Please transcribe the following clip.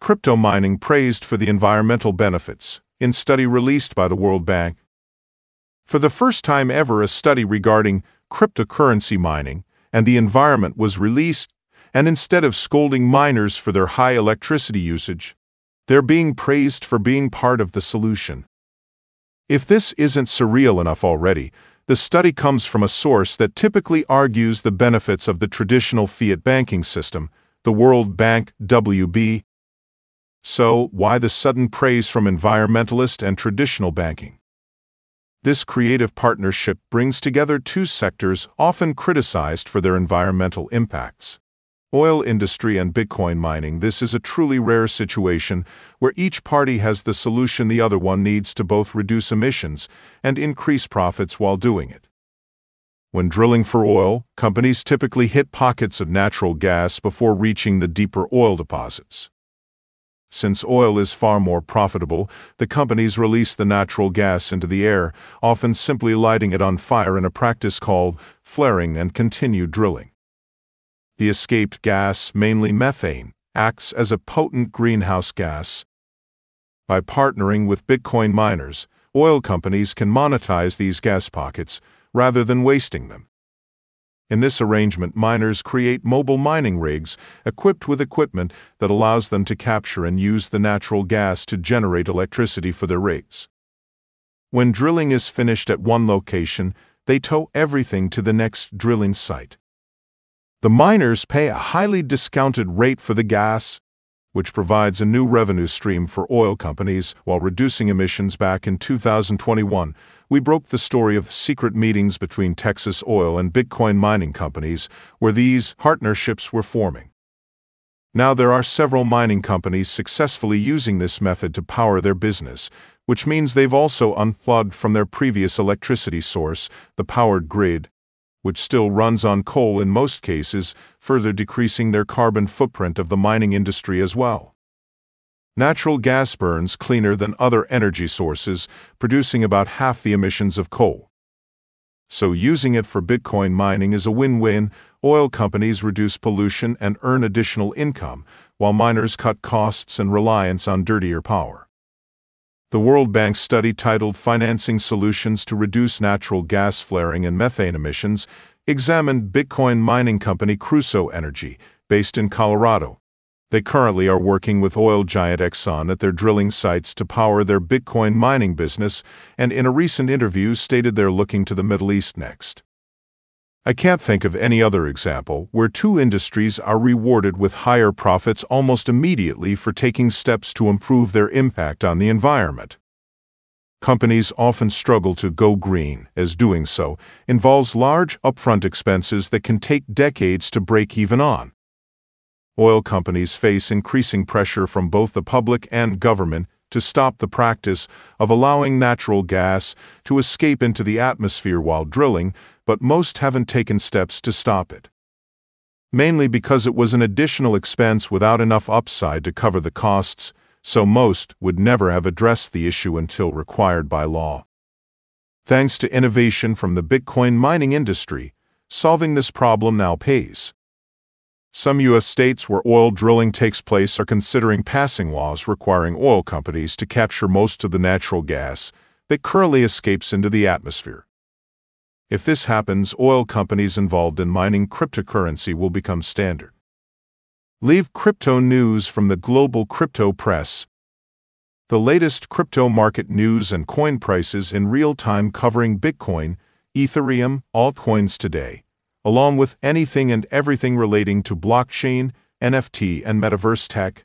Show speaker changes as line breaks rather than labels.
Crypto mining praised for the environmental benefits in study released by the World Bank. For the first time ever, a study regarding cryptocurrency mining and the environment was released, and instead of scolding miners for their high electricity usage, they're being praised for being part of the solution. If this isn't surreal enough already, the study comes from a source that typically argues the benefits of the traditional fiat banking system, the World Bank WB. So, why the sudden praise from environmentalist and traditional banking? This creative partnership brings together two sectors often criticized for their environmental impacts. Oil industry and Bitcoin mining, this is a truly rare situation where each party has the solution the other one needs to both reduce emissions and increase profits while doing it. When drilling for oil, companies typically hit pockets of natural gas before reaching the deeper oil deposits. Since oil is far more profitable, the companies release the natural gas into the air, often simply lighting it on fire in a practice called flaring and continue drilling. The escaped gas, mainly methane, acts as a potent greenhouse gas. By partnering with Bitcoin miners, oil companies can monetize these gas pockets rather than wasting them. In this arrangement, miners create mobile mining rigs equipped with equipment that allows them to capture and use the natural gas to generate electricity for their rigs. When drilling is finished at one location, they tow everything to the next drilling site. The miners pay a highly discounted rate for the gas, which provides a new revenue stream for oil companies while reducing emissions back in 2021 we broke the story of secret meetings between Texas oil and Bitcoin mining companies where these partnerships were forming. Now there are several mining companies successfully using this method to power their business, which means they've also unplugged from their previous electricity source, the powered grid, which still runs on coal in most cases, further decreasing their carbon footprint of the mining industry as well. Natural gas burns cleaner than other energy sources, producing about half the emissions of coal. So using it for Bitcoin mining is a win-win. Oil companies reduce pollution and earn additional income, while miners cut costs and reliance on dirtier power. The World Bank study titled Financing Solutions to Reduce Natural Gas Flaring and Methane Emissions examined Bitcoin mining company Crusoe Energy, based in Colorado, they currently are working with oil giant Exxon at their drilling sites to power their Bitcoin mining business, and in a recent interview stated they're looking to the Middle East next. I can't think of any other example where two industries are rewarded with higher profits almost immediately for taking steps to improve their impact on the environment. Companies often struggle to go green, as doing so involves large upfront expenses that can take decades to break even on oil companies face increasing pressure from both the public and government to stop the practice of allowing natural gas to escape into the atmosphere while drilling, but most haven't taken steps to stop it. Mainly because it was an additional expense without enough upside to cover the costs, so most would never have addressed the issue until required by law. Thanks to innovation from the Bitcoin mining industry, solving this problem now pays. Some U.S. states where oil drilling takes place are considering passing laws requiring oil companies to capture most of the natural gas that currently escapes into the atmosphere. If this happens, oil companies involved in mining cryptocurrency will become standard. Leave crypto news from the Global Crypto Press. The latest crypto market news and coin prices in real time covering Bitcoin, Ethereum, altcoins today along with anything and everything relating to blockchain, NFT, and metaverse tech,